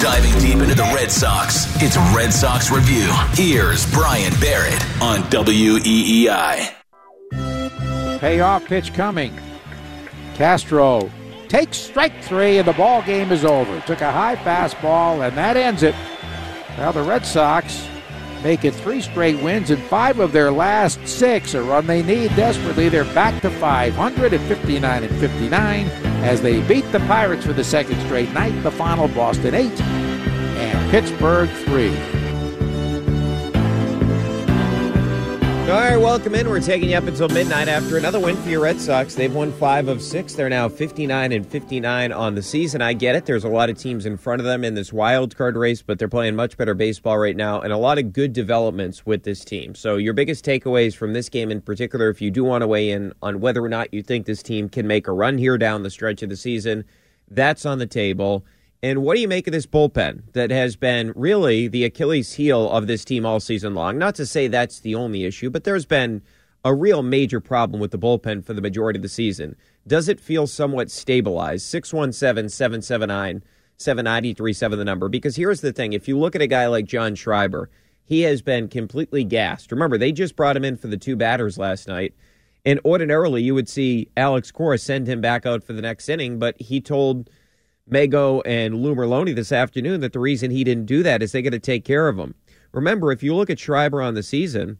Diving deep into the Red Sox, it's Red Sox Review. Here's Brian Barrett on WEEI. Payoff pitch coming. Castro takes strike three, and the ball game is over. Took a high fastball, and that ends it. Now the Red Sox make it three straight wins and five of their last six, a run they need desperately. They're back to 500 at 59 and 59 as they beat the Pirates for the second straight night. The final Boston eight and Pittsburgh three. All right, welcome in. We're taking you up until midnight after another win for your Red Sox. They've won five of six. They're now 59 and 59 on the season. I get it. There's a lot of teams in front of them in this wild card race, but they're playing much better baseball right now and a lot of good developments with this team. So, your biggest takeaways from this game in particular, if you do want to weigh in on whether or not you think this team can make a run here down the stretch of the season, that's on the table. And what do you make of this bullpen that has been really the Achilles heel of this team all season long? Not to say that's the only issue, but there's been a real major problem with the bullpen for the majority of the season. Does it feel somewhat stabilized? 617 779 7937, the number. Because here's the thing if you look at a guy like John Schreiber, he has been completely gassed. Remember, they just brought him in for the two batters last night. And ordinarily, you would see Alex Cora send him back out for the next inning, but he told Mago and Lou Merloni this afternoon that the reason he didn't do that is they got to take care of him. Remember, if you look at Schreiber on the season,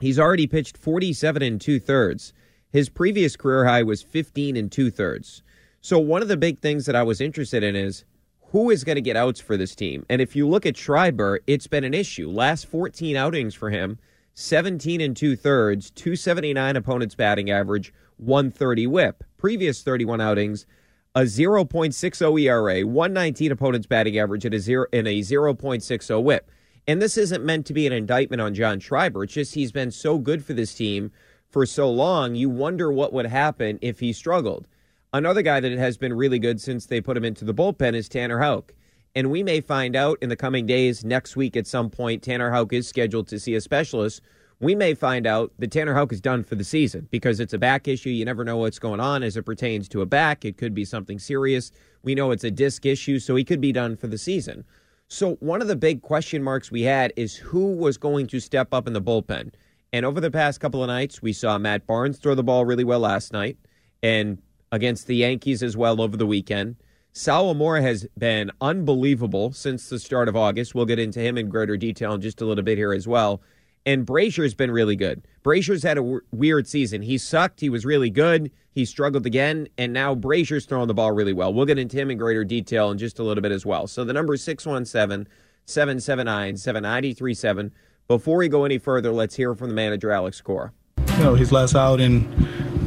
he's already pitched 47 and two thirds. His previous career high was 15 and two thirds. So one of the big things that I was interested in is who is going to get outs for this team. And if you look at Schreiber, it's been an issue. Last 14 outings for him, 17 and two thirds, 279 opponents batting average, 130 whip. Previous 31 outings, a 0.60 ERA, 119 opponents batting average, and a zero a 0.60 WHIP. And this isn't meant to be an indictment on John Schreiber. It's just he's been so good for this team for so long. You wonder what would happen if he struggled. Another guy that has been really good since they put him into the bullpen is Tanner Houck. And we may find out in the coming days, next week at some point, Tanner Houck is scheduled to see a specialist we may find out that Tanner Houck is done for the season because it's a back issue. You never know what's going on as it pertains to a back. It could be something serious. We know it's a disc issue, so he could be done for the season. So, one of the big question marks we had is who was going to step up in the bullpen. And over the past couple of nights, we saw Matt Barnes throw the ball really well last night and against the Yankees as well over the weekend. Sawamura has been unbelievable since the start of August. We'll get into him in greater detail in just a little bit here as well. And Brazier's been really good. Brazier's had a w- weird season. He sucked. He was really good. He struggled again. And now Brazier's throwing the ball really well. We'll get into him in greater detail in just a little bit as well. So the number is 617 779 7937. Before we go any further, let's hear from the manager, Alex Cora. You know, his last outing,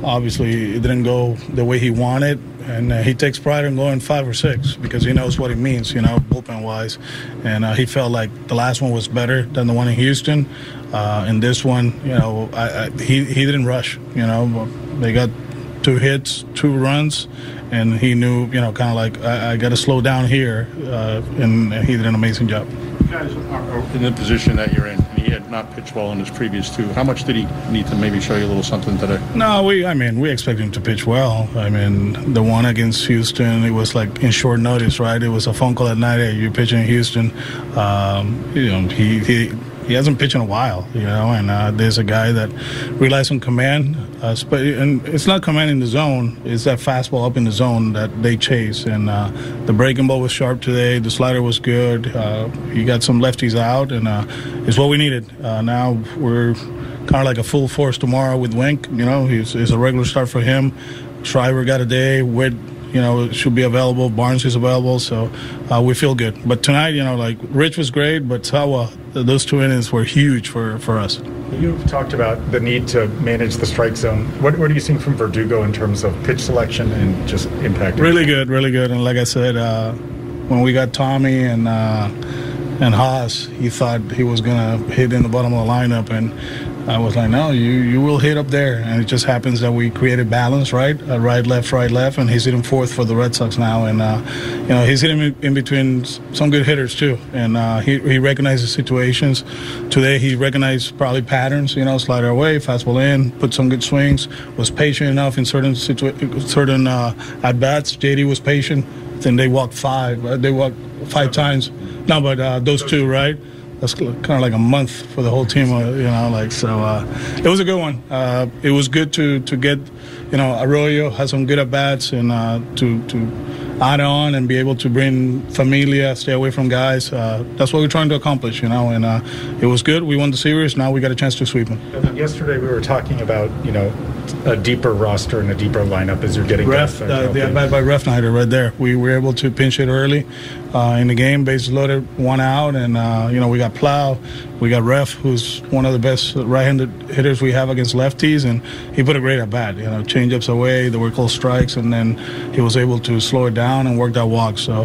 obviously, it didn't go the way he wanted. And uh, he takes pride in going five or six because he knows what it means, you know, bullpen wise. And uh, he felt like the last one was better than the one in Houston. Uh, and this one, you know, I, I, he he didn't rush. You know, they got two hits, two runs, and he knew, you know, kind of like I, I got to slow down here, uh, and, and, he did an amazing job. You guys are in the position that you're in. He had not pitched well in his previous two. How much did he need to maybe show you a little something today? No, we. I mean, we expect him to pitch well. I mean, the one against Houston, it was like in short notice, right? It was a phone call at night. Hey, you're pitching in Houston. Um, you know, he he he hasn't pitched in a while, you know. And uh, there's a guy that relies on command, uh, and it's not command in the zone; it's that fastball up in the zone that they chase. And uh, the breaking ball was sharp today. The slider was good. Uh, he got some lefties out, and uh, it's what we needed. Uh, now we're kind of like a full force tomorrow with Wink. You know, he's, it's a regular start for him. Schreiber got a day. Witt you know, it should be available. Barnes is available, so uh, we feel good. But tonight, you know, like Rich was great, but Sawa, those two innings were huge for, for us. You've talked about the need to manage the strike zone. What, what are you seeing from Verdugo in terms of pitch selection and just impact? Really good, really good. And like I said, uh, when we got Tommy and uh, and Haas, he thought he was gonna hit in the bottom of the lineup, and I was like, no, you, you will hit up there. And it just happens that we created balance, right? Uh, right, left, right, left. And he's hitting fourth for the Red Sox now. And, uh, you know, he's hitting in between some good hitters, too. And uh, he, he recognizes situations. Today, he recognized probably patterns, you know, slider away, fastball in, put some good swings, was patient enough in certain situa- certain uh, at bats. JD was patient. Then they walked five. Uh, they walked five times. No, but uh, those two, right? That's kind of like a month for the whole team, uh, you know. Like so, uh, it was a good one. Uh, it was good to to get, you know, Arroyo has some good at bats and uh, to to add on and be able to bring Familia, stay away from guys. Uh, that's what we're trying to accomplish, you know. And uh, it was good. We won the series. Now we got a chance to sweep them. Yesterday we were talking about you know a deeper roster and a deeper lineup as you're getting ref, uh, the at bat by Refsnyder right there. We were able to pinch it early uh, in the game, bases loaded, one out, and uh, you know we got Plow, we got Ref, who's one of the best right-handed hitters we have against lefties, and he put a great at bat. You know, changeups away, the were called strikes, and then he was able to slow it down and work that walk. So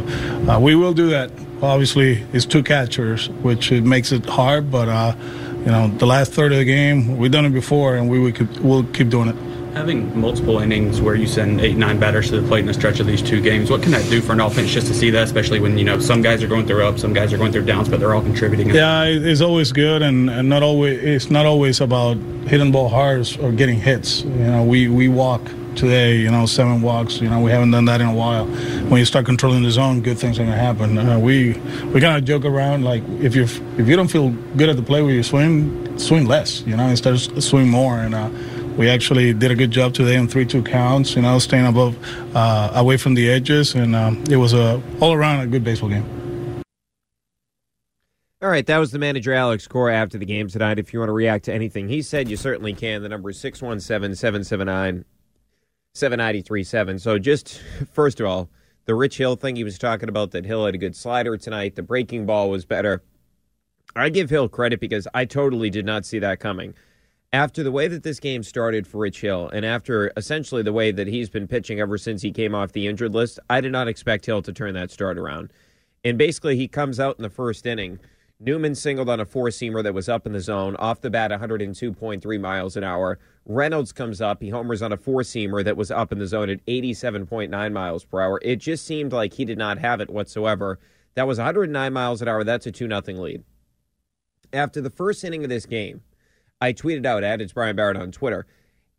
uh, we will do that. Obviously, it's two catchers, which it makes it hard, but uh, you know, the last third of the game, we've done it before, and we, we could, we'll keep doing it. Having multiple innings where you send eight, nine batters to the plate in a stretch of these two games, what can that do for an offense just to see that, especially when, you know, some guys are going through ups, some guys are going through downs, but they're all contributing? Yeah, it's always good, and, and not always, it's not always about hitting ball hard or getting hits. You know, we, we walk today, you know, seven walks. You know, we haven't done that in a while. When you start controlling the zone, good things are gonna happen. Uh, we we kind of joke around like if you if you don't feel good at the play where you swing, swing less. You know, instead of swing more. And uh, we actually did a good job today on three-two counts. You know, staying above, uh, away from the edges, and um, it was a all around a good baseball game. All right, that was the manager Alex Cora after the game tonight. If you want to react to anything he said, you certainly can. The number is 617 779 7937. So, just first of all, the Rich Hill thing he was talking about that Hill had a good slider tonight. The breaking ball was better. I give Hill credit because I totally did not see that coming. After the way that this game started for Rich Hill, and after essentially the way that he's been pitching ever since he came off the injured list, I did not expect Hill to turn that start around. And basically, he comes out in the first inning. Newman singled on a four seamer that was up in the zone, off the bat 102.3 miles an hour. Reynolds comes up. He homers on a four seamer that was up in the zone at 87.9 miles per hour. It just seemed like he did not have it whatsoever. That was 109 miles an hour. That's a 2 0 lead. After the first inning of this game, I tweeted out at it's Brian Barrett on Twitter.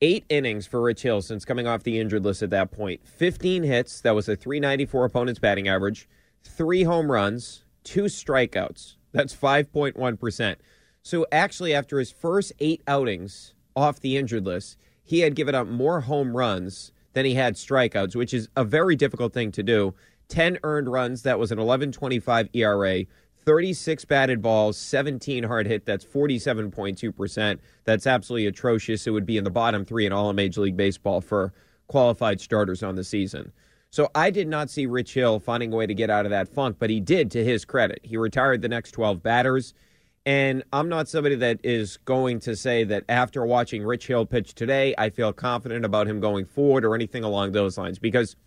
Eight innings for Rich Hill since coming off the injured list at that point. 15 hits. That was a 394 opponent's batting average. Three home runs, two strikeouts. That's 5.1%. So actually, after his first eight outings, off the injured list, he had given up more home runs than he had strikeouts, which is a very difficult thing to do. 10 earned runs, that was an 11.25 ERA. 36 batted balls, 17 hard hit. That's 47.2%. That's absolutely atrocious. It would be in the bottom three in all of Major League Baseball for qualified starters on the season. So I did not see Rich Hill finding a way to get out of that funk, but he did to his credit. He retired the next 12 batters. And I'm not somebody that is going to say that after watching Rich Hill pitch today, I feel confident about him going forward or anything along those lines. Because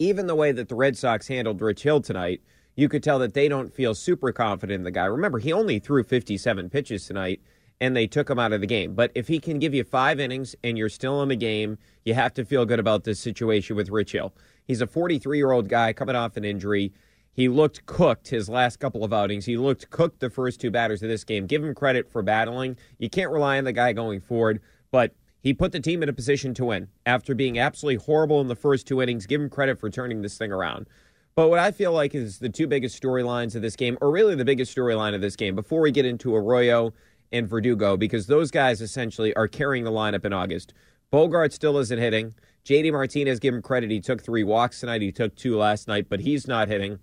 even the way that the Red Sox handled Rich Hill tonight, you could tell that they don't feel super confident in the guy. Remember, he only threw 57 pitches tonight and they took him out of the game. But if he can give you five innings and you're still in the game, you have to feel good about this situation with Rich Hill. He's a 43 year old guy coming off an injury. He looked cooked his last couple of outings. He looked cooked the first two batters of this game. Give him credit for battling. You can't rely on the guy going forward, but he put the team in a position to win after being absolutely horrible in the first two innings. Give him credit for turning this thing around. But what I feel like is the two biggest storylines of this game, or really the biggest storyline of this game, before we get into Arroyo and Verdugo, because those guys essentially are carrying the lineup in August. Bogart still isn't hitting. JD Martinez, give him credit. He took three walks tonight. He took two last night, but he's not hitting.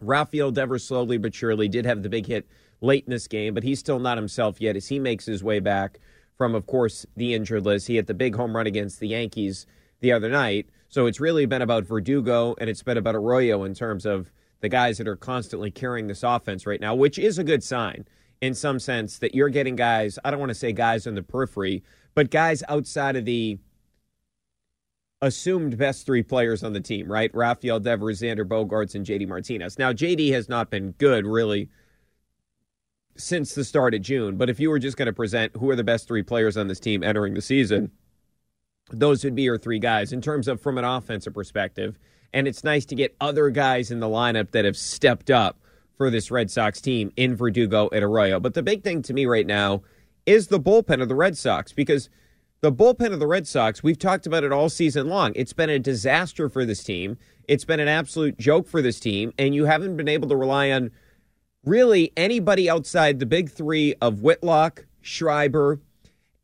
Rafael Devers slowly but surely did have the big hit late in this game, but he's still not himself yet as he makes his way back from, of course, the injured list. He hit the big home run against the Yankees the other night. So it's really been about Verdugo and it's been about Arroyo in terms of the guys that are constantly carrying this offense right now, which is a good sign in some sense that you're getting guys, I don't want to say guys on the periphery, but guys outside of the assumed best three players on the team, right? Rafael Devers, Xander Bogaerts, and JD Martinez. Now, JD has not been good really since the start of June, but if you were just going to present who are the best three players on this team entering the season, those would be your three guys in terms of from an offensive perspective. And it's nice to get other guys in the lineup that have stepped up for this Red Sox team in Verdugo and Arroyo. But the big thing to me right now is the bullpen of the Red Sox because the bullpen of the Red Sox, we've talked about it all season long. It's been a disaster for this team. It's been an absolute joke for this team, and you haven't been able to rely on really anybody outside the big three of Whitlock, Schreiber,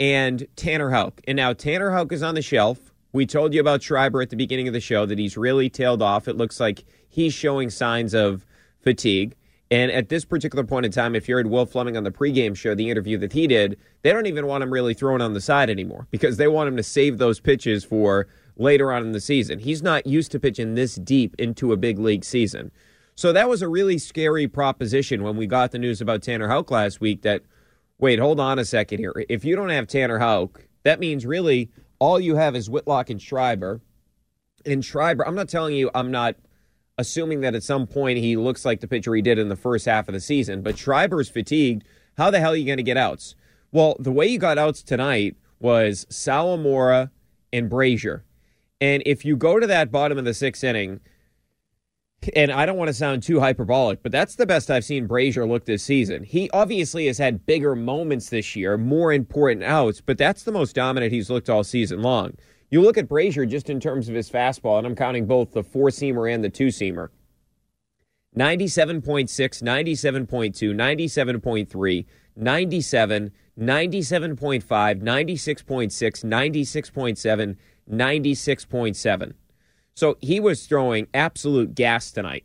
and Tanner Houck. And now Tanner Houck is on the shelf. We told you about Schreiber at the beginning of the show that he's really tailed off. It looks like he's showing signs of fatigue. And at this particular point in time, if you heard Will Fleming on the pregame show, the interview that he did, they don't even want him really thrown on the side anymore because they want him to save those pitches for later on in the season. He's not used to pitching this deep into a big league season. So that was a really scary proposition when we got the news about Tanner Houck last week that – wait, hold on a second here. If you don't have Tanner Houck, that means really all you have is Whitlock and Schreiber. And Schreiber, I'm not telling you, I'm not assuming that at some point he looks like the pitcher he did in the first half of the season, but Schreiber's fatigued. How the hell are you going to get outs? Well, the way you got outs tonight was Sawamura and Brazier. And if you go to that bottom of the sixth inning, and I don't want to sound too hyperbolic, but that's the best I've seen Brazier look this season. He obviously has had bigger moments this year, more important outs, but that's the most dominant he's looked all season long. You look at Brazier just in terms of his fastball, and I'm counting both the four seamer and the two seamer 97.6, 97.2, 97.3, 97, 97.5, 96.6, 96.7, 96.7. So he was throwing absolute gas tonight.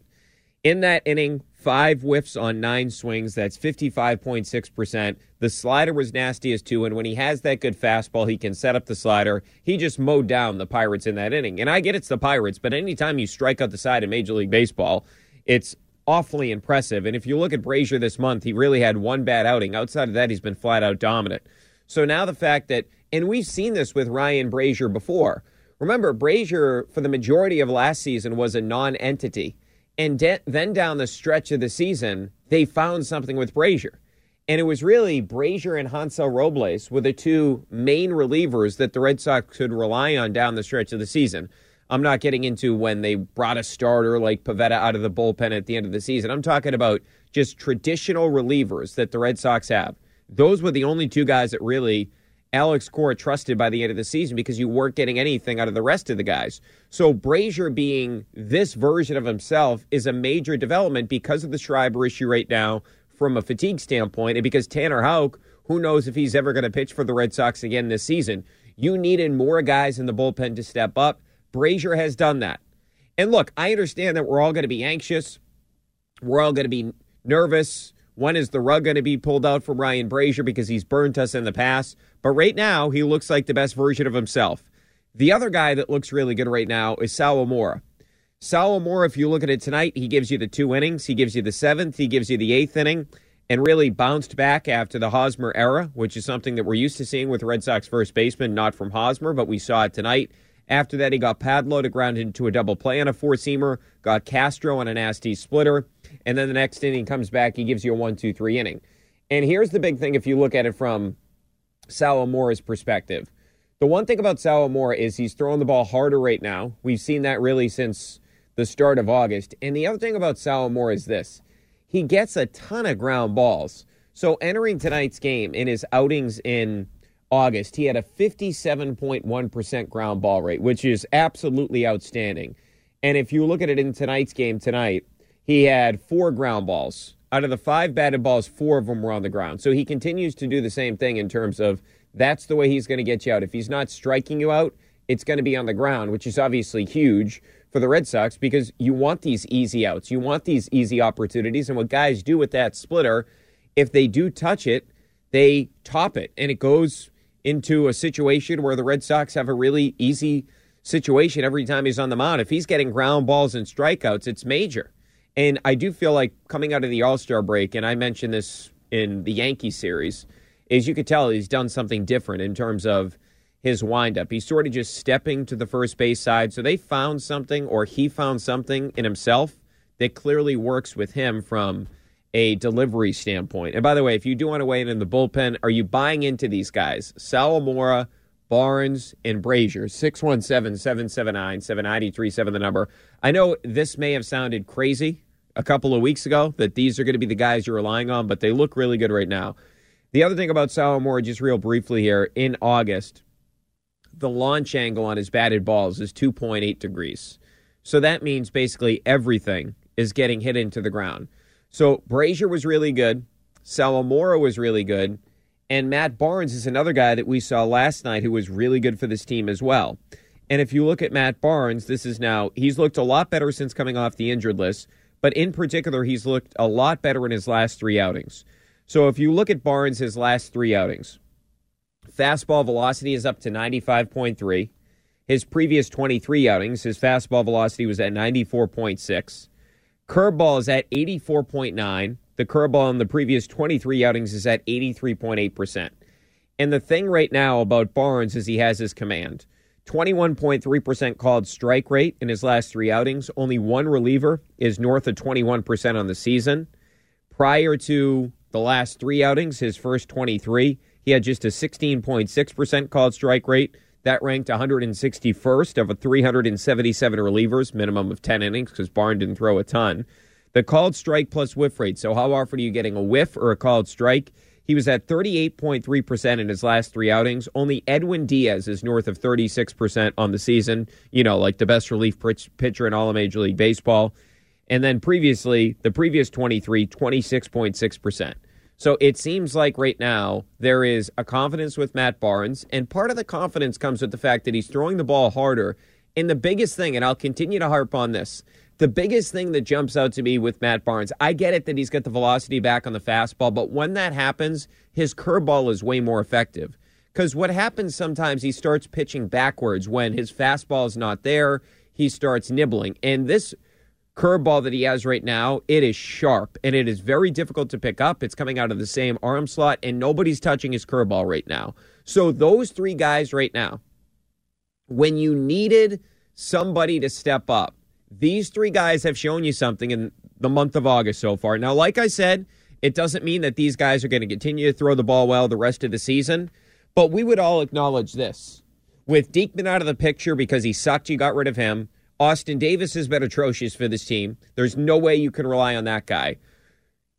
In that inning, five whiffs on nine swings. That's 55.6%. The slider was nasty as two. And when he has that good fastball, he can set up the slider. He just mowed down the Pirates in that inning. And I get it's the Pirates, but anytime you strike out the side in Major League Baseball, it's awfully impressive. And if you look at Brazier this month, he really had one bad outing. Outside of that, he's been flat out dominant. So now the fact that, and we've seen this with Ryan Brazier before. Remember, Brazier, for the majority of last season, was a non entity. And de- then down the stretch of the season, they found something with Brazier. And it was really Brazier and Hansel Robles were the two main relievers that the Red Sox could rely on down the stretch of the season. I'm not getting into when they brought a starter like Pivetta out of the bullpen at the end of the season. I'm talking about just traditional relievers that the Red Sox have. Those were the only two guys that really Alex Cora trusted by the end of the season because you weren't getting anything out of the rest of the guys. So Brazier being this version of himself is a major development because of the Schreiber issue right now from a fatigue standpoint, and because Tanner Houck, who knows if he's ever going to pitch for the Red Sox again this season. You needed more guys in the bullpen to step up. Brazier has done that. And look, I understand that we're all going to be anxious. We're all going to be nervous. When is the rug going to be pulled out from Ryan Brazier because he's burnt us in the past? But right now, he looks like the best version of himself. The other guy that looks really good right now is Sawamura. Sawamura, if you look at it tonight, he gives you the two innings. He gives you the seventh. He gives you the eighth inning and really bounced back after the Hosmer era, which is something that we're used to seeing with Red Sox first baseman, not from Hosmer, but we saw it tonight. After that, he got Padlo to ground into a double play on a four seamer, got Castro on a nasty splitter, and then the next inning comes back, he gives you a one, two, three inning. And here's the big thing if you look at it from Sawamura's perspective. The one thing about Sawamura is he's throwing the ball harder right now. We've seen that really since the start of August. And the other thing about Sawamura is this he gets a ton of ground balls. So entering tonight's game in his outings in August, he had a 57.1% ground ball rate, which is absolutely outstanding. And if you look at it in tonight's game tonight, he had four ground balls. Out of the five batted balls, four of them were on the ground. So he continues to do the same thing in terms of that's the way he's going to get you out. If he's not striking you out, it's going to be on the ground, which is obviously huge for the Red Sox because you want these easy outs. You want these easy opportunities. And what guys do with that splitter, if they do touch it, they top it. And it goes into a situation where the Red Sox have a really easy situation every time he's on the mound. If he's getting ground balls and strikeouts, it's major. And I do feel like coming out of the All Star break, and I mentioned this in the Yankee series, is you could tell he's done something different in terms of his windup. He's sort of just stepping to the first base side. So they found something, or he found something in himself that clearly works with him from a delivery standpoint. And by the way, if you do want to weigh in in the bullpen, are you buying into these guys? Sawamura, Barnes, and Brazier, 617 779 7937, the number. I know this may have sounded crazy a couple of weeks ago that these are going to be the guys you're relying on, but they look really good right now. The other thing about Sawamura, just real briefly here, in August, the launch angle on his batted balls is 2.8 degrees. So that means basically everything is getting hit into the ground. So Brazier was really good. Sawamura was really good. And Matt Barnes is another guy that we saw last night who was really good for this team as well. And if you look at Matt Barnes, this is now, he's looked a lot better since coming off the injured list, but in particular, he's looked a lot better in his last three outings. So if you look at Barnes' his last three outings, fastball velocity is up to 95.3. His previous 23 outings, his fastball velocity was at 94.6. Curveball is at 84.9. The curveball in the previous 23 outings is at 83.8%. And the thing right now about Barnes is he has his command. 21.3% called strike rate in his last three outings. Only one reliever is north of 21% on the season. Prior to the last three outings, his first 23, he had just a 16.6% called strike rate. That ranked 161st of a 377 relievers, minimum of 10 innings because Barn didn't throw a ton. The called strike plus whiff rate. So, how often are you getting a whiff or a called strike? He was at 38.3% in his last three outings. Only Edwin Diaz is north of 36% on the season, you know, like the best relief pitcher in all of Major League Baseball. And then previously, the previous 23, 26.6%. So it seems like right now there is a confidence with Matt Barnes, and part of the confidence comes with the fact that he's throwing the ball harder. And the biggest thing, and I'll continue to harp on this, the biggest thing that jumps out to me with Matt Barnes, I get it that he's got the velocity back on the fastball, but when that happens, his curveball is way more effective. Because what happens sometimes, he starts pitching backwards when his fastball is not there. He starts nibbling. And this curveball that he has right now, it is sharp and it is very difficult to pick up. It's coming out of the same arm slot, and nobody's touching his curveball right now. So, those three guys right now, when you needed somebody to step up, these three guys have shown you something in the month of August so far. Now, like I said, it doesn't mean that these guys are going to continue to throw the ball well the rest of the season, but we would all acknowledge this. With Diekman out of the picture because he sucked, you got rid of him. Austin Davis has been atrocious for this team. There's no way you can rely on that guy.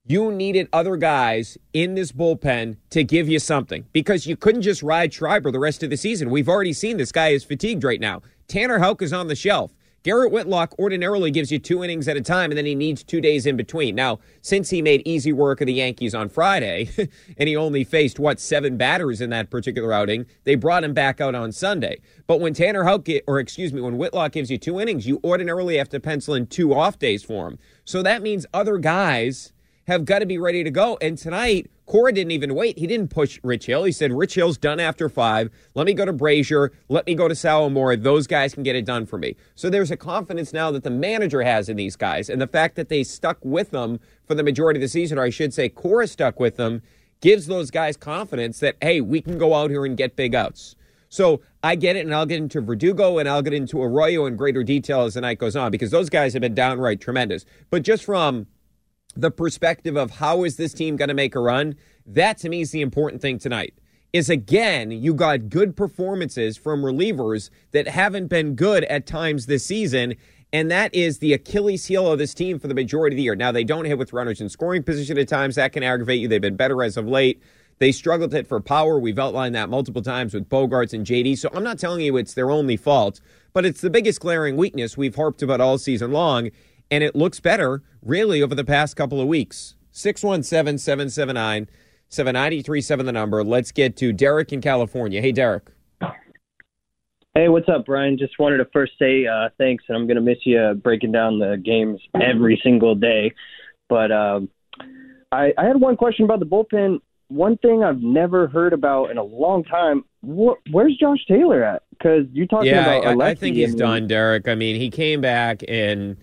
You needed other guys in this bullpen to give you something because you couldn't just ride Schreiber the rest of the season. We've already seen this guy is fatigued right now. Tanner Houck is on the shelf. Garrett Whitlock ordinarily gives you two innings at a time, and then he needs two days in between. Now, since he made easy work of the Yankees on Friday, and he only faced, what, seven batters in that particular outing, they brought him back out on Sunday. But when Tanner Houck, or excuse me, when Whitlock gives you two innings, you ordinarily have to pencil in two off days for him. So that means other guys have got to be ready to go. And tonight, Cora didn't even wait. He didn't push Rich Hill. He said, Rich Hill's done after five. Let me go to Brazier. Let me go to Sawamura. Those guys can get it done for me. So there's a confidence now that the manager has in these guys. And the fact that they stuck with them for the majority of the season, or I should say, Cora stuck with them, gives those guys confidence that, hey, we can go out here and get big outs. So I get it, and I'll get into Verdugo and I'll get into Arroyo in greater detail as the night goes on because those guys have been downright tremendous. But just from the perspective of how is this team going to make a run, that to me is the important thing tonight. Is again, you got good performances from relievers that haven't been good at times this season. And that is the Achilles heel of this team for the majority of the year. Now, they don't hit with runners in scoring position at times. That can aggravate you. They've been better as of late. They struggled to hit for power. We've outlined that multiple times with Bogaerts and JD. So I'm not telling you it's their only fault, but it's the biggest glaring weakness we've harped about all season long. And it looks better, really, over the past couple of weeks. 617 779 7937, the number. Let's get to Derek in California. Hey, Derek. Hey, what's up, Brian? Just wanted to first say uh, thanks, and I'm going to miss you breaking down the games every single day. But um, I, I had one question about the bullpen. One thing I've never heard about in a long time. Wh- where's Josh Taylor at? Because you're talking yeah, about. I, I think he's done, Derek. I mean, he came back and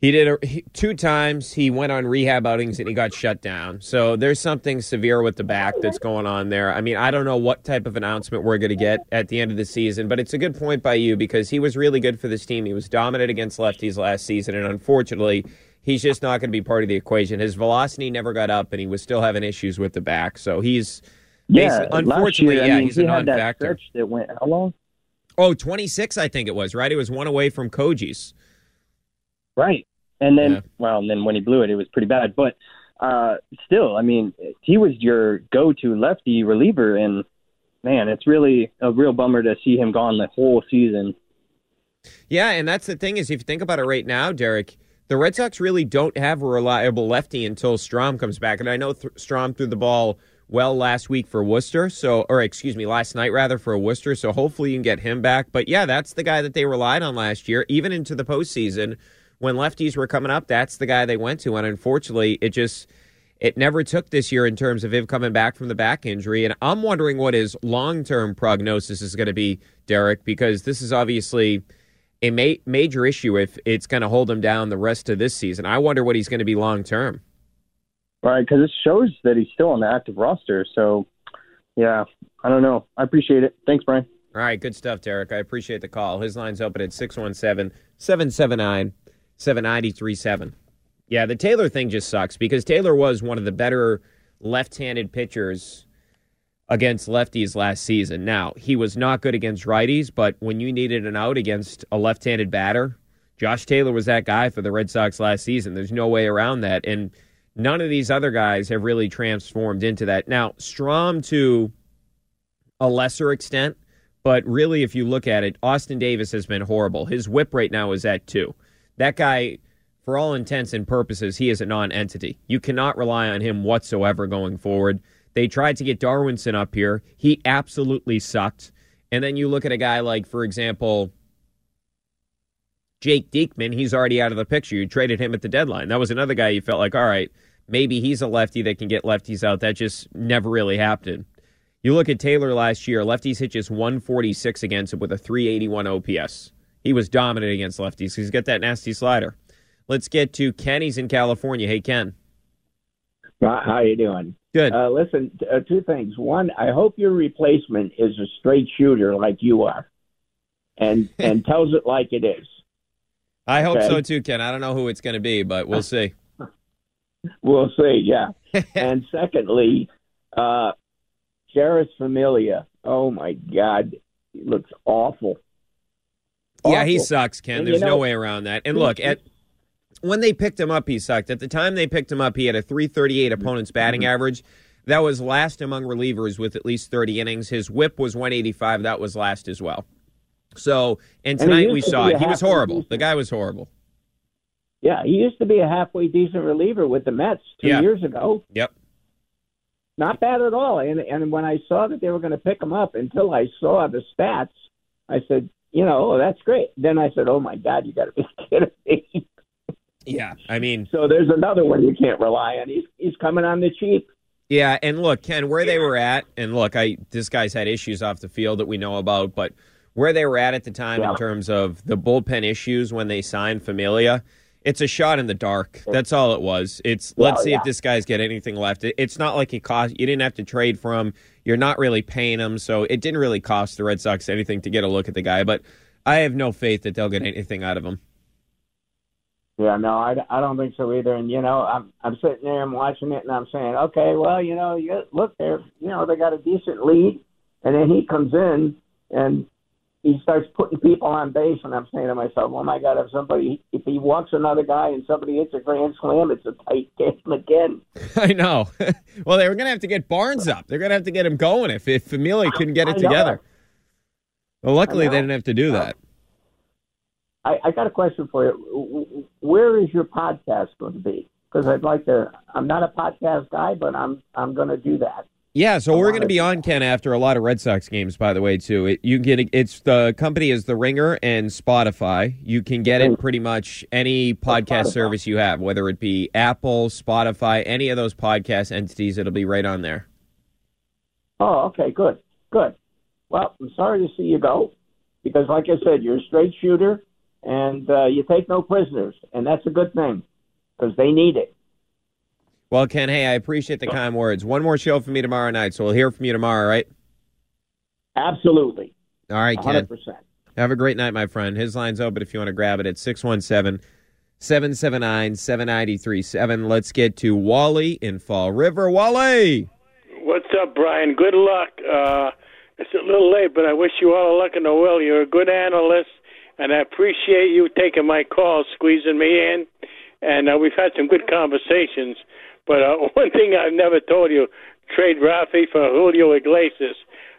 he did a, he, two times. He went on rehab outings and he got shut down. So there's something severe with the back that's going on there. I mean, I don't know what type of announcement we're going to get at the end of the season, but it's a good point by you because he was really good for this team. He was dominant against lefties last season, and unfortunately, he's just not going to be part of the equation. His velocity never got up, and he was still having issues with the back. So he's Yeah, unfortunately, year, I yeah, mean, he's he a non-factor. stretch that went how long? Oh, 26, I think it was, right? It was one away from Koji's. Right. And then, Yeah. well, and then when he blew it, it was pretty bad. But uh, still, I mean, he was your go-to lefty reliever, and man, it's really a real bummer to see him gone the whole season. Yeah, and that's the thing is, if you think about it right now, Derek, the Red Sox really don't have a reliable lefty until Strahm comes back. And I know th- Strahm threw the ball well last week for Worcester, so or excuse me, last night rather for Worcester. So hopefully you can get him back. But yeah, that's the guy that they relied on last year, even into the postseason when lefties were coming up. That's the guy they went to, and unfortunately, it just it never took this year in terms of him coming back from the back injury. And I'm wondering what his long term prognosis is going to be, Derek, because this is obviously a ma- major issue if it's going to hold him down the rest of this season. I wonder what he's going to be long term. Right, because it shows that he's still on the active roster. So, yeah, I don't know. I appreciate it. Thanks, Brian. All right, good stuff, Derek. I appreciate the call. His line's open at 617 779 7937. Yeah, the Taylor thing just sucks because Taylor was one of the better left handed pitchers against lefties last season. Now, he was not good against righties, but when you needed an out against a left handed batter, Josh Taylor was that guy for the Red Sox last season. There's no way around that. And none of these other guys have really transformed into that. Now, Strahm to a lesser extent, but really, if you look at it, Austin Davis has been horrible. His whip right now is at two. That guy, for all intents and purposes, he is a non entity. You cannot rely on him whatsoever going forward. They tried to get Darwinzon up here. He absolutely sucked. And then you look at a guy like, for example, Jake Diekman, he's already out of the picture. You traded him at the deadline. That was another guy you felt like, all right, maybe he's a lefty that can get lefties out. That just never really happened. You look at Taylor last year, lefties hit just 146 against him with a 381 OPS. He was dominant against lefties. He's got that nasty slider. Let's get to Kenny's in California. Hey, Ken. How how you doing? Good. Uh, listen, uh, two things. One, I hope your replacement is a straight shooter like you are, and and tells it like it is. I hope Okay. so too, Ken. I don't know who it's going to be, but we'll see. We'll see. Yeah. and secondly, uh, Jeurys Familia. Oh my God, he looks awful. Yeah, he sucks, Ken. And, There's you no way around that. And look, at when they picked him up, he sucked. At the time they picked him up, he had a 338 opponent's batting Mm-hmm. average. That was last among relievers with at least 30 innings. His whip was 185. That was last as well. So, and And tonight used we to saw it. He was horrible. decent- The guy was horrible. Yeah, he used to be a halfway decent reliever with the Mets two Yeah. years ago. Yep. Not bad at all. And and when I saw that they were going to pick him up, until I saw the stats, I said, you know, oh, that's great. Then I said, oh my God, you got to be kidding me. Yeah, I mean, So there's another one you can't rely on. He's he's coming on the cheap. Yeah, and look, Ken, where they were at, and look, I this guy's had issues off the field that we know about, but where they were at at the time Yeah. in terms of the bullpen issues when they signed Familia, it's a shot in the dark. That's all it was. It's let's Well, see yeah. if this guy's got anything left. It's not like it cost you didn't have to trade for him. You're not really paying him, so it didn't really cost the Red Sox anything to get a look at the guy. But I have no faith that they'll get anything out of him. Yeah, no, I, I don't think so either. And you know, I'm I'm sitting there I'm watching it, and I'm saying, okay, well, you know, you look there, you know, they got a decent lead, and then he comes in, and he starts putting people on base, and I'm saying to myself, "Oh my God! If somebody, if he walks another guy and somebody hits a grand slam, it's a tight game again." I know. well, they were going to have to get Barnes up. They're going to have to get him going if if Familia couldn't get it together. Well, luckily they didn't have to do uh, that. I, I got a question for you. Where is your podcast going to be? Because I'd like to. I'm not a podcast guy, but I'm I'm going to do that. Yeah, so we're going to be on Ken after a lot of Red Sox games. By the way, too, it, you get it's the company is the Ringer and Spotify. You can get it pretty much any podcast service you have, whether it be Apple, Spotify, any of those podcast entities. It'll be right on there. Oh, okay, good, good. Well, I'm sorry to see you go, because like I said, you're a straight shooter, and uh, you take no prisoners, and that's a good thing, because they need it. Well, Ken, hey, I appreciate the kind words. One more show for me tomorrow night, so we'll hear from you tomorrow, right? Absolutely. All right, Ken. 100%. Have a great night, my friend. His line's open if you want to grab it at 617 779 7937. Let's get to Wally in Fall River. Wally! What's up, Brian? Good luck. Uh, it's a little late, but I wish you all the luck in the world. You're a good analyst, and I appreciate you taking my call, squeezing me in. And uh, we've had some good conversations. But uh, one thing I've never told you: trade Rafi for Julio Iglesias.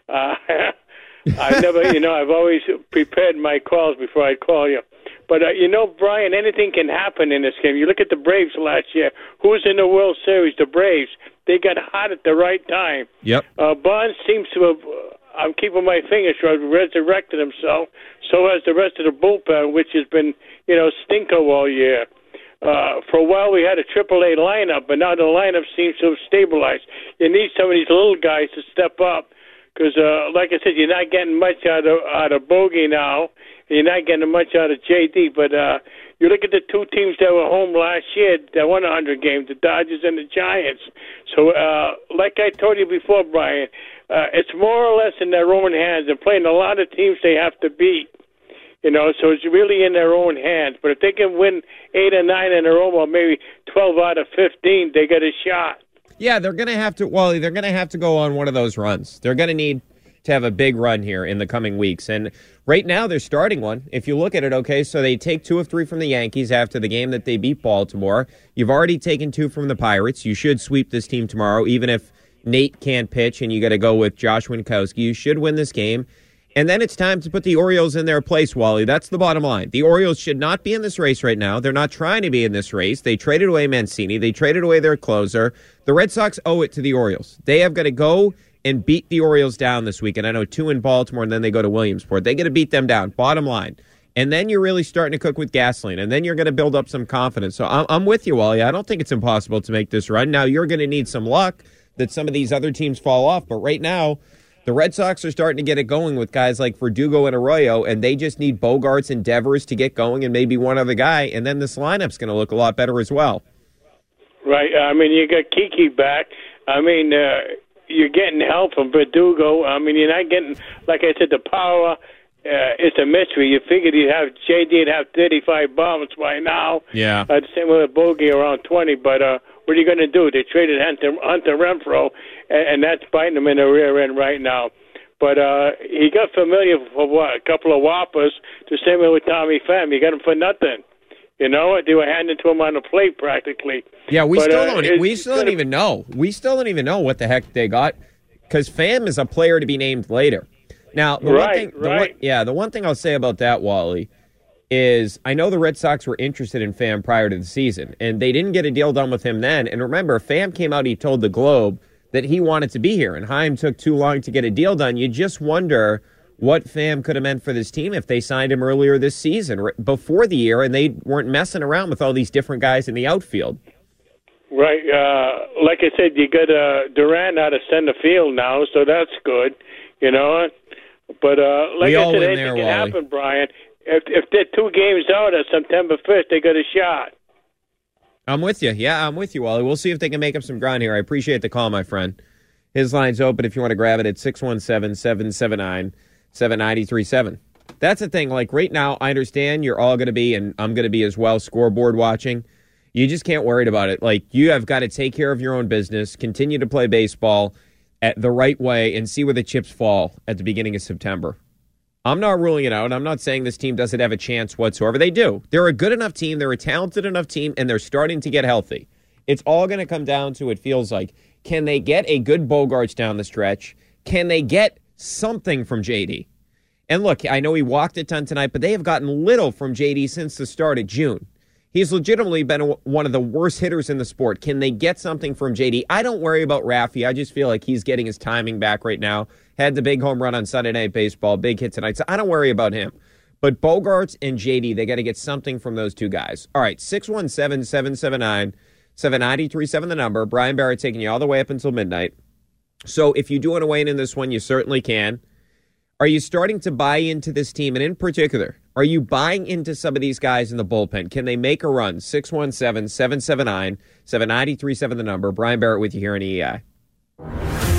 Uh, I never, you know, I've always prepared my calls before I call you. But uh, you know, Brian, anything can happen in this game. You look at the Braves last year. Who was in the World Series? The Braves. They got hot at the right time. Yep. Uh, Bonds seems to have. Uh, I'm keeping my fingers crossed. Resurrected himself. So has the rest of the bullpen, which has been, you know, stinko all year. Uh, for a while, we had a Triple A lineup, but now the lineup seems to have stabilized. You need some of these little guys to step up because, uh, like I said, you're not getting much out of out of Bogey now. You're not getting much out of JD. But uh, you look at the two teams that were home last year that won 100 games, the Dodgers and the Giants. So, uh, like I told you before, Brian, uh, it's more or less in their own hands. They're playing a lot of teams they have to beat. You know, so it's really in their own hands. But if they can win eight or nine in a row, or maybe twelve out of fifteen, they get a shot. Yeah, they're going to have to, Well, they're going to have to go on one of those runs. They're going to need to have a big run here in the coming weeks. And right now, they're starting one. If you look at it, okay, so they take two of three from the Yankees after the game that they beat Baltimore. You've already taken two from the Pirates. You should sweep this team tomorrow, even if Nate can't pitch and you got to go with Josh Winkowski. You should win this game. And then it's time to put the Orioles in their place, Wally. That's the bottom line. The Orioles should not be in this race right now. They're not trying to be in this race. They traded away Mancini. They traded away their closer. The Red Sox owe it to the Orioles. They have got to go and beat the Orioles down this week. And I know two in Baltimore, and then they go to Williamsport. They got to beat them down. Bottom line. And then you're really starting to cook with gasoline, and then you're going to build up some confidence. So I'm, I'm with you, Wally. I don't think it's impossible to make this run. Now you're going to need some luck that some of these other teams fall off, but right now the Red Sox are starting to get it going with guys like Verdugo and Arroyo, and they just need Bogaerts and Devers to get going, and maybe one other guy, and then this lineup's going to look a lot better as well. Right. I mean, you got Kiki back. I mean, uh, you're getting help from Verdugo. I mean, you're not getting, like I said, the power. Uh, it's a mystery. You figured you'd have JD would have 35 bombs by now. Yeah. Uh, the same with Bogey around 20. But uh, what are you going to do? They traded Hunter, Hunter Renfroe, and, and that's biting them in the rear end right now. But uh, he got familiar for what a couple of whoppers. The same way with Tommy Pham. he got him for nothing. You know, they were handing to him on a plate practically. Yeah, we But, still uh, don't. We still don't even know. We still don't even know what the heck they got because Pham is a player to be named later. Now, the one Right, thing, the one, right. yeah, the one thing I'll say about that, Wally, is I know the Red Sox were interested in Pham prior to the season, and they didn't get a deal done with him then. And remember, Pham came out, he told the Globe that he wanted to be here, and Chaim took too long to get a deal done. You just wonder what Pham could have meant for this team if they signed him earlier this season, before the year, and they weren't messing around with all these different guys in the outfield. Right. Uh, like I said, you got uh, Duran out of center field now, so that's good. You know, but uh, like We I said, anything there, can Wally. happen, Brian. If if they're two games out on September fifth, they got a shot. I'm with you. Yeah, I'm with you, Wally. We'll see if they can make up some ground here. I appreciate the call, my friend. His line's open if you want to grab it at 617 779 7937. That's the thing. Like right now, I understand you're all going to be, and I'm going to be as well, scoreboard watching. You just can't worry about it. Like you have got to take care of your own business, continue to play baseball at the right way, and see where the chips fall at the beginning of September. I'm not ruling it out. I'm not saying this team doesn't have a chance whatsoever. They do. They're a good enough team. They're a talented enough team, and they're starting to get healthy. It's all going to come down to, it feels like, can they get a good Bogaerts down the stretch? Can they get something from JD? And look, I know he walked a ton tonight, but they have gotten little from JD since the start of June. He's legitimately been one of the worst hitters in the sport. Can they get something from JD? I don't worry about Raffy. I just feel like he's getting his timing back right now. Had the big home run on Sunday Night Baseball, big hit tonight. So I don't worry about him. But Bogaerts and JD, they got to get something from those two guys. All right, 617 779 7937, the number. Brian Barrett taking you all the way up until midnight. So if you do want to weigh in in this one, you certainly can. Are you starting to buy into this team? And in particular, are you buying into some of these guys in the bullpen? Can they make a run? 617 779 7937, the number. Brian Barrett with you here on EEI.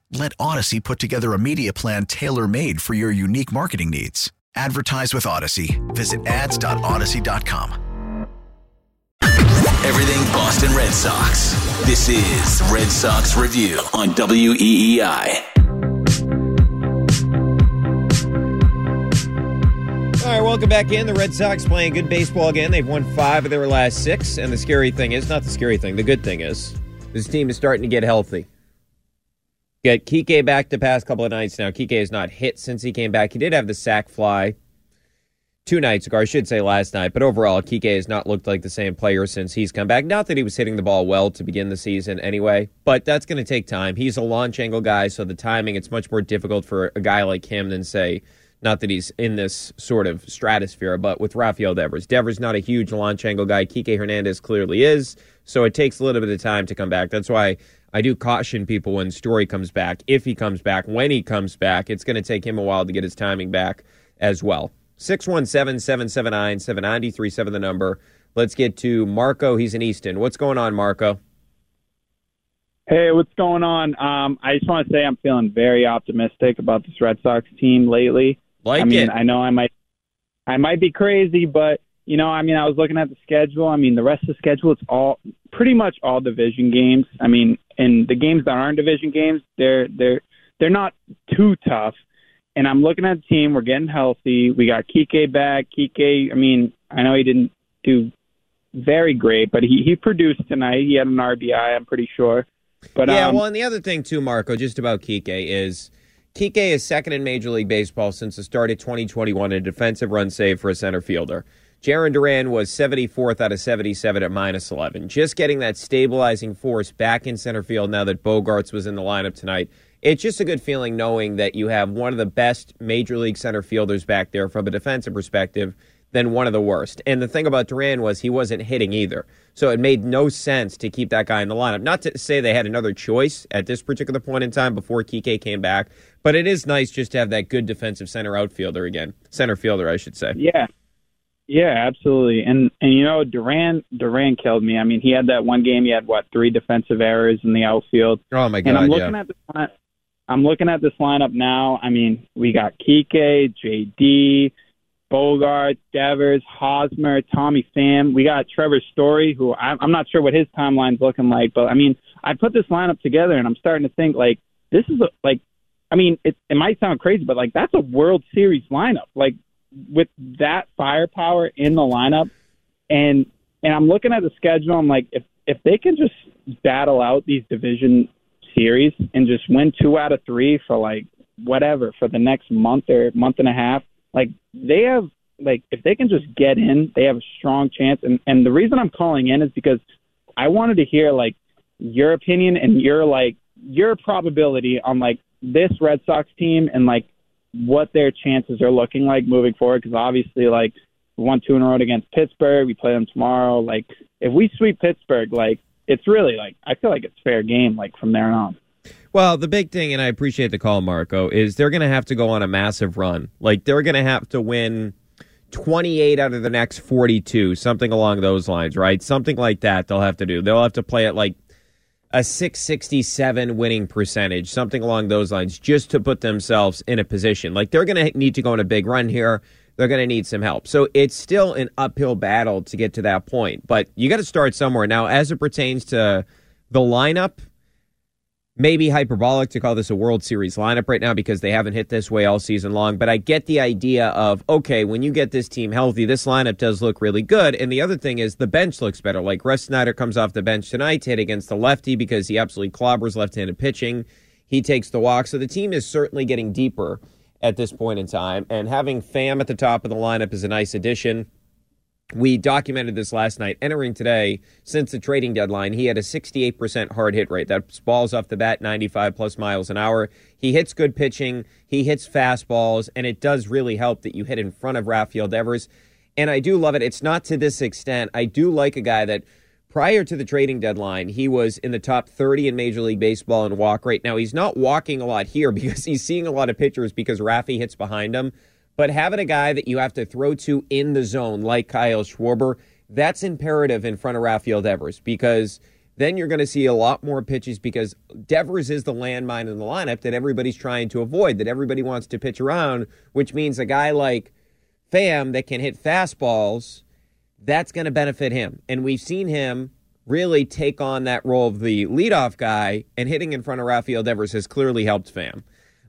Let Audacy put together a media plan tailor made for your unique marketing needs. Advertise with Audacy. Visit ads.audacy.com. Everything Boston Red Sox. This is Red Sox Review on WEEI. All right, welcome back in. The Red Sox playing good baseball again. They've won five of their last six. And the scary thing is, not the scary thing, the good thing is, this team is starting to get healthy. Get Kike back the past couple of nights now. Kike has not hit since he came back. He did have the sac fly two nights ago, I should say last night, but overall, Kike has not looked like the same player since he's come back. Not that he was hitting the ball well to begin the season anyway, but that's going to take time. He's a launch angle guy, so the timing, it's much more difficult for a guy like him than, say, not that he's in this sort of stratosphere, but with Rafael Devers. Devers not a huge launch angle guy. Kike Hernandez clearly is, so it takes a little bit of time to come back. That's why I do caution people when Story comes back, if he comes back, when he comes back, it's going to take him a while to get his timing back as well. 617 779 7937, the number. Let's get to Marco. He's in Easton. What's going on, Marco? Hey, what's going on? Um, I just want to say I'm feeling very optimistic about this Red Sox team lately. Like I mean, it. I know I might, I might be crazy, but you know, I mean, I was looking at the schedule. I mean, the rest of the schedule, it's all pretty much all division games. I mean, and the games that aren't division games, they're they're they're not too tough. And I'm looking at the team. We're getting healthy. We got Kike back. Kike, I mean, I know he didn't do very great, but he he produced tonight. He had an RBI. I'm pretty sure. But yeah, um, well, and the other thing too, Marco, just about Kike is Kike is second in Major League Baseball since the start of 2021 in defensive run save for a center fielder. Jarren Duran was 74th out of 77 at minus 11. Just getting that stabilizing force back in center field now that Bogaerts was in the lineup tonight. It's just a good feeling knowing that you have one of the best major league center fielders back there from a defensive perspective than one of the worst. And the thing about Duran was he wasn't hitting either. So it made no sense to keep that guy in the lineup. Not to say they had another choice at this particular point in time before Kike came back, but it is nice just to have that good defensive center outfielder again. Center fielder, I should say. Yeah. Yeah, absolutely. And and you know, Duran Duran killed me. I mean, he had that one game. He had what three defensive errors in the outfield. Oh my god! And I'm looking yeah. at this line, I'm looking at this lineup now. I mean, we got Kike, JD, Bogart, Devers, Hosmer, Tommy Pham. We got Trevor Story, who I'm, I'm not sure what his timeline's looking like, but I mean, I put this lineup together and I'm starting to think like this is a, like, I mean, it, it might sound crazy, but like that's a World Series lineup. Like with that firepower in the lineup, and and I'm looking at the schedule. I'm like, if if they can just battle out these division series and just win two out of three for like whatever for the next month or month and a half, like they have like if they can just get in, they have a strong chance. And and the reason I'm calling in is because I wanted to hear like your opinion and your like your probability on like this Red Sox team and like what their chances are looking like moving forward. Because obviously, like we won two in a row against Pittsburgh. We play them tomorrow. Like if we sweep Pittsburgh, like it's really like I feel like it's fair game. Like from there on. Well, the big thing, and I appreciate the call, Marco, is they're going to have to go on a massive run. Like they're going to have to win 28 out of the next 42, something along those lines, right? Something like that they'll have to do. They'll have to play at like a 667 winning percentage, something along those lines, just to put themselves in a position. Like they're going to need to go on a big run here. They're going to need some help. So it's still an uphill battle to get to that point, but you got to start somewhere. Now, as it pertains to the lineup, maybe hyperbolic to call this a World Series lineup right now because they haven't hit this way all season long. But I get the idea of okay, when you get this team healthy, this lineup does look really good. And the other thing is the bench looks better. Like Refsnyder comes off the bench tonight to hit against the lefty because he absolutely clobbers left-handed pitching. He takes the walk, so the team is certainly getting deeper at this point in time. And having Pham at the top of the lineup is a nice addition. We documented this last night. Entering today, since the trading deadline, he had a 68% hard hit rate. That's balls off the bat, 95 plus miles an hour. He hits good pitching, he hits fastballs, and it does really help that you hit in front of Rafael Devers. And I do love it. It's not to this extent. I do like a guy that prior to the trading deadline, he was in the top 30 in Major League Baseball in walk rate. Now, he's not walking a lot here because he's seeing a lot of pitchers because Rafi hits behind him. But having a guy that you have to throw to in the zone like Kyle Schwarber, that's imperative in front of Rafael Devers because then you're going to see a lot more pitches because Devers is the landmine in the lineup that everybody's trying to avoid, that everybody wants to pitch around, which means a guy like Pham that can hit fastballs, that's going to benefit him. And we've seen him really take on that role of the leadoff guy, and hitting in front of Rafael Devers has clearly helped Pham.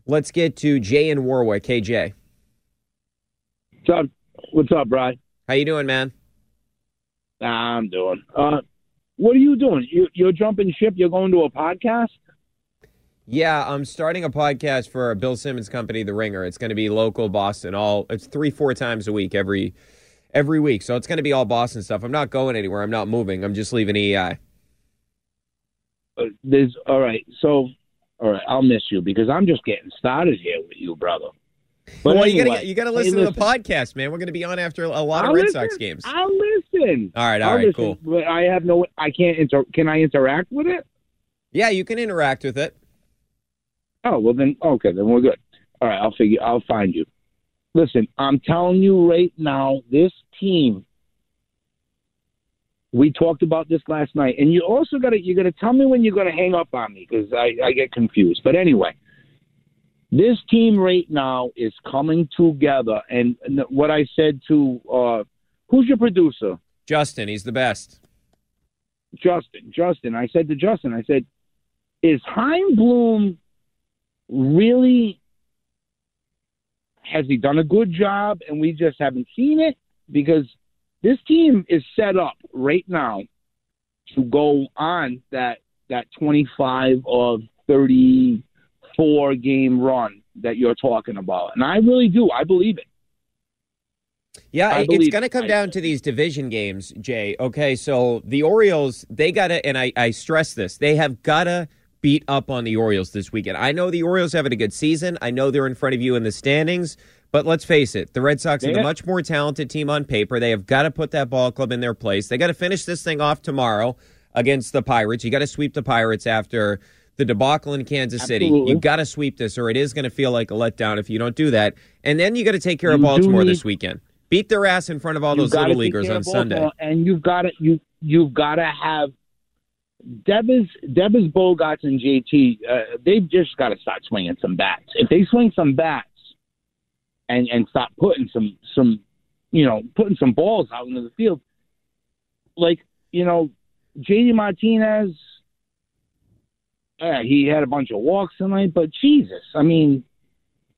Let's get to Jay in Warwick. KJ. What's up? What's up, Brian? How you doing, man? I'm doing. Uh, what are you doing? You, you're jumping ship. You're going to a podcast. Yeah, I'm starting a podcast for Bill Simmons' company, The Ringer. It's going to be local Boston. All it's three, four times a week every every week. So it's going to be all Boston stuff. I'm not going anywhere. I'm not moving. I'm just leaving EI. Uh, there's all right. So all right, I'll miss you because I'm just getting started here with you, brother. But well, anyway, you got you got to listen, hey, to the podcast, man. We're going to be on after a lot I'll of Red listen. Sox games. I'll listen. All right, all I'll right, listen, cool. But I have no. I can't inter. Can I interact with it? Yeah, you can interact with it. Oh well, then okay, then we're good. All right, I'll figure. I'll find you. Listen, I'm telling you right now, this team. We talked about this last night, and you also got to you got to tell me when you're going to hang up on me because I, I get confused. But anyway, this team right now is coming together, and what I said to uh, who's your producer? Justin, he's the best. Justin, Justin. I said to Justin, I said, is Chaim Bloom really has he done a good job and we just haven't seen it? Because this team is set up right now to go on that that 25 of 34 game run that you're talking about. And I really do. I believe it. Yeah, it's going to come down to these division games, Jay. Okay, so the Orioles, they got to, and I, I stress this, they have got to beat up on the Orioles this weekend. I know the Orioles having a good season. I know they're in front of you in the standings, but let's face it, the Red Sox are the much more talented team on paper. They have got to put that ball club in their place. They got to finish this thing off tomorrow against the Pirates. You got to sweep the Pirates after the debacle in Kansas City. Absolutely. You got to sweep this, or it is going to feel like a letdown if you don't do that. And then you got to take care of You do Baltimore need- this weekend. Beat their ass in front of all those little leaguers on Sunday. And you've got to you you've got to have Devers, Devers, Bogaerts, and JT. Uh, they've just got to start swinging some bats. If they swing some bats and and stop putting some some you know, putting some balls out into the field. Like, you know, JD Martinez, yeah, he had a bunch of walks tonight, but Jesus, I mean,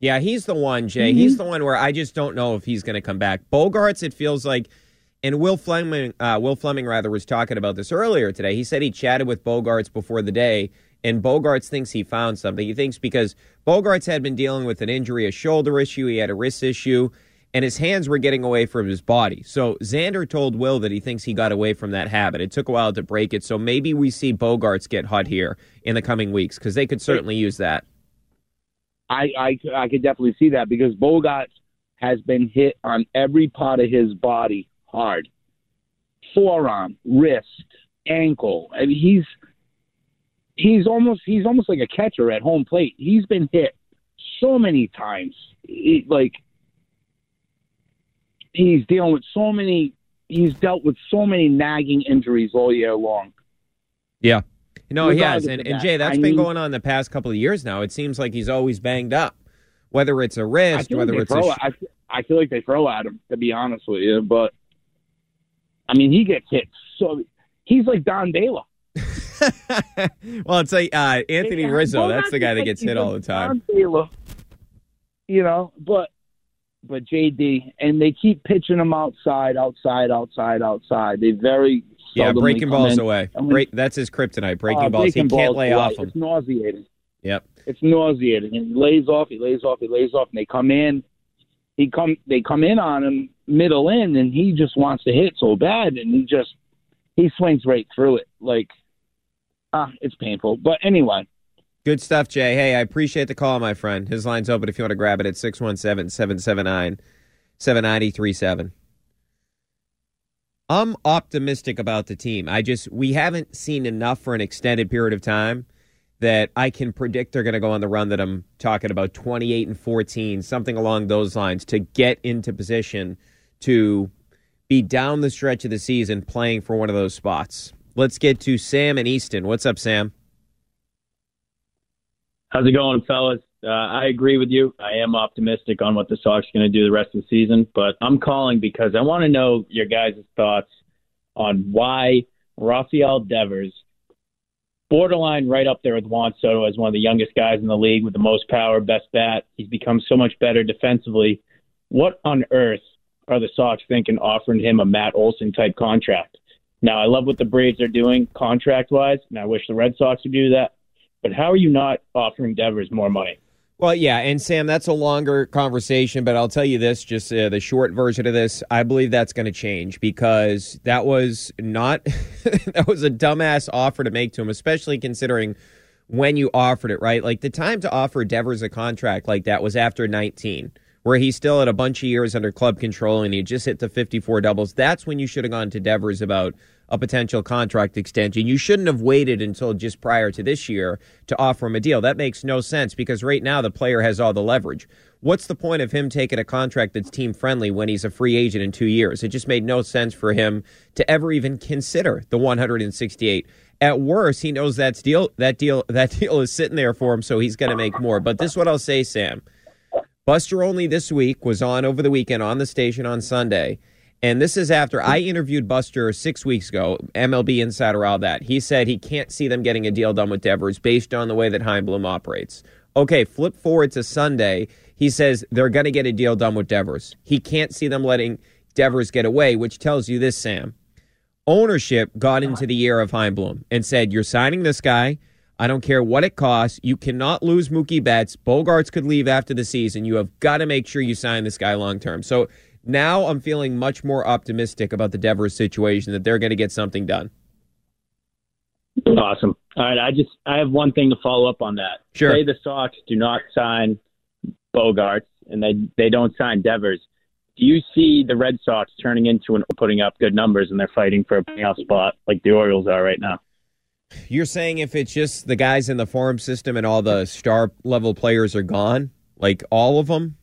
Yeah, he's the one, Jay. Mhm. He's the one where I just don't know if he's going to come back. Bogaerts, it feels like, and Will Flemming, uh, Will Flemming rather, was talking about this earlier today. He said he chatted with Bogaerts before the day, and Bogaerts thinks he found something. He thinks because Bogaerts had been dealing with an injury, a shoulder issue, he had a wrist issue, and his hands were getting away from his body. So Xander told Will that he thinks he got away from that habit. It took a while to break it. So maybe we see Bogaerts get hot here in the coming weeks because they could certainly use that. I, I I could definitely see that because Bogaerts has been hit on every part of his body hard, forearm, wrist, ankle. I mean, he's he's almost he's almost like a catcher at home plate. He's been hit so many times. He, like he's dealing with so many. He's dealt with so many nagging injuries all year long. Yeah. No, he has. And, and Jay, that's I been mean- going on the past couple of years now. It seems like he's always banged up, whether it's a wrist, feel like whether they it's a. sh- I, I feel like they throw at him. To be honest with you, but I mean, he gets hit so. He's like Don Baylor. well, it's like uh, Anthony Rizzo. well, That's the guy that gets hit like all the time. Don Baylor, you know, but but JD and they keep pitching him outside, outside, outside, outside. They very Yeah, breaking balls in. away. Mean, Break, that's his kryptonite. Breaking uh, balls. breaking he can't lay away. off them. It's nauseating. Yep. It's nauseating. And he lays off, he lays off, he lays off, and they come in. He come, they come in on him middle in, and he just wants to hit so bad, and he just he swings right through it. Like, ah, it's painful. But anyway, Good stuff, Jay. Hey, I appreciate the call, my friend. His line's open if you want to grab it at 617 779 7937. I'm optimistic about the team. I just, we haven't seen enough for an extended period of time that I can predict they're going to go on the run that I'm talking about 28 and 14, something along those lines to get into position to be down the stretch of the season playing for one of those spots. Let's get to Sam and Easton. What's up, Sam? How's it going, fellas? Uh, I agree with you. I am optimistic on what the Sox are going to do the rest of the season, but I'm calling because I want to know your guys' thoughts on why Rafael Devers, borderline right up there with Juan Soto as one of the youngest guys in the league with the most power, best bat. He's become so much better defensively. What on earth are the Sox thinking offering him a Matt Olson type contract? Now, I love what the Braves are doing contract wise, and I wish the Red Sox would do that. But how are you not offering Devers more money? Well, yeah, and Sam, that's a longer conversation, but I'll tell you this, just uh, the short version of this, I believe that's going to change because that was not that was a dumbass offer to make to him, especially considering when you offered it, right? Like the time to offer Devers a contract like that was after 19, where he still had a bunch of years under club control and he just hit the 54 doubles. That's when you should have gone to Devers about a potential contract extension. You shouldn't have waited until just prior to this year to offer him a deal. That makes no sense because right now the player has all the leverage. What's the point of him taking a contract that's team friendly when he's a free agent in two years? It just made no sense for him to ever even consider the 168. At worst, he knows that's deal that deal that deal is sitting there for him, so he's going to make more. But this is what I'll say, Sam. Buster Olney this week was on over the weekend on the station on Sunday. And this is after I interviewed Buster six weeks ago, MLB Insider, all that. He said he can't see them getting a deal done with Devers based on the way that Chaim Bloom operates. Okay, flip forward to Sunday. He says they're going to get a deal done with Devers. He can't see them letting Devers get away, which tells you this, Sam. Ownership got uh-huh. into the ear of Chaim Bloom and said, You're signing this guy. I don't care what it costs. You cannot lose Mookie Betts. Bogaerts could leave after the season. You have got to make sure you sign this guy long term. So now I'm feeling much more optimistic about the Devers situation that they're going to get something done. Awesome. All right, I just I have one thing to follow up on that. Sure. Say the Sox do not sign Bogaerts and they they don't sign Devers. Do you see the Red Sox turning into and putting up good numbers and they're fighting for a playoff spot like the Orioles are right now? You're saying if it's just the guys in the farm system and all the star level players are gone, like all of them?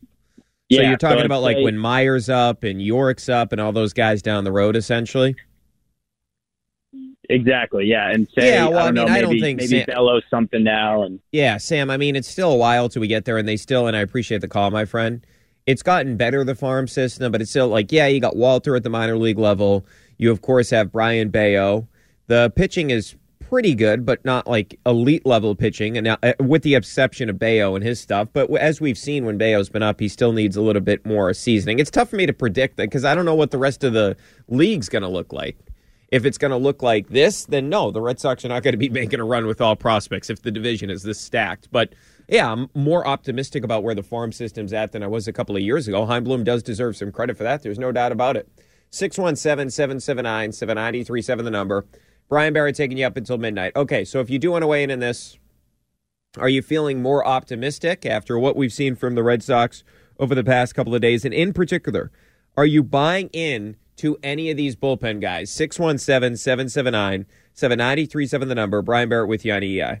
So you're talking so about like say- when Mayer's up and Yorke's up and all those guys down the road, essentially? Exactly. Yeah, and say Yeah, well, I don't I mean, know, I don't think maybe Sam- Bellows something now and Yeah, Sam, I mean, it's still a while till we get there, and they still, and I appreciate the call, my friend. it's gotten better the farm system, but it's still like yeah, you got Walter at the minor league level. You of course have Brayan Bello. The pitching is pretty good, but not like elite level pitching, and now, uh, with the exception of Bello and his stuff. But as we've seen when Bello's been up, he still needs a little bit more seasoning. It's tough for me to predict that because I don't know what the rest of the league's going to look like. If it's going to look like this, then no, the Red Sox are not going to be making a run with all prospects if the division is this stacked. But yeah, I'm more optimistic about where the farm system's at than I was a couple of years ago. Chaim Bloom does deserve some credit for that. There's no doubt about it. 617 779 7937, the number. Brian Barrett taking you up until midnight. Okay, so if you do want to weigh in in this, are you feeling more optimistic after what we've seen from the Red Sox over the past couple of days? And in particular, are you buying in to any of these bullpen guys? 617 779 7937, the number. Brian Barrett with you on EI.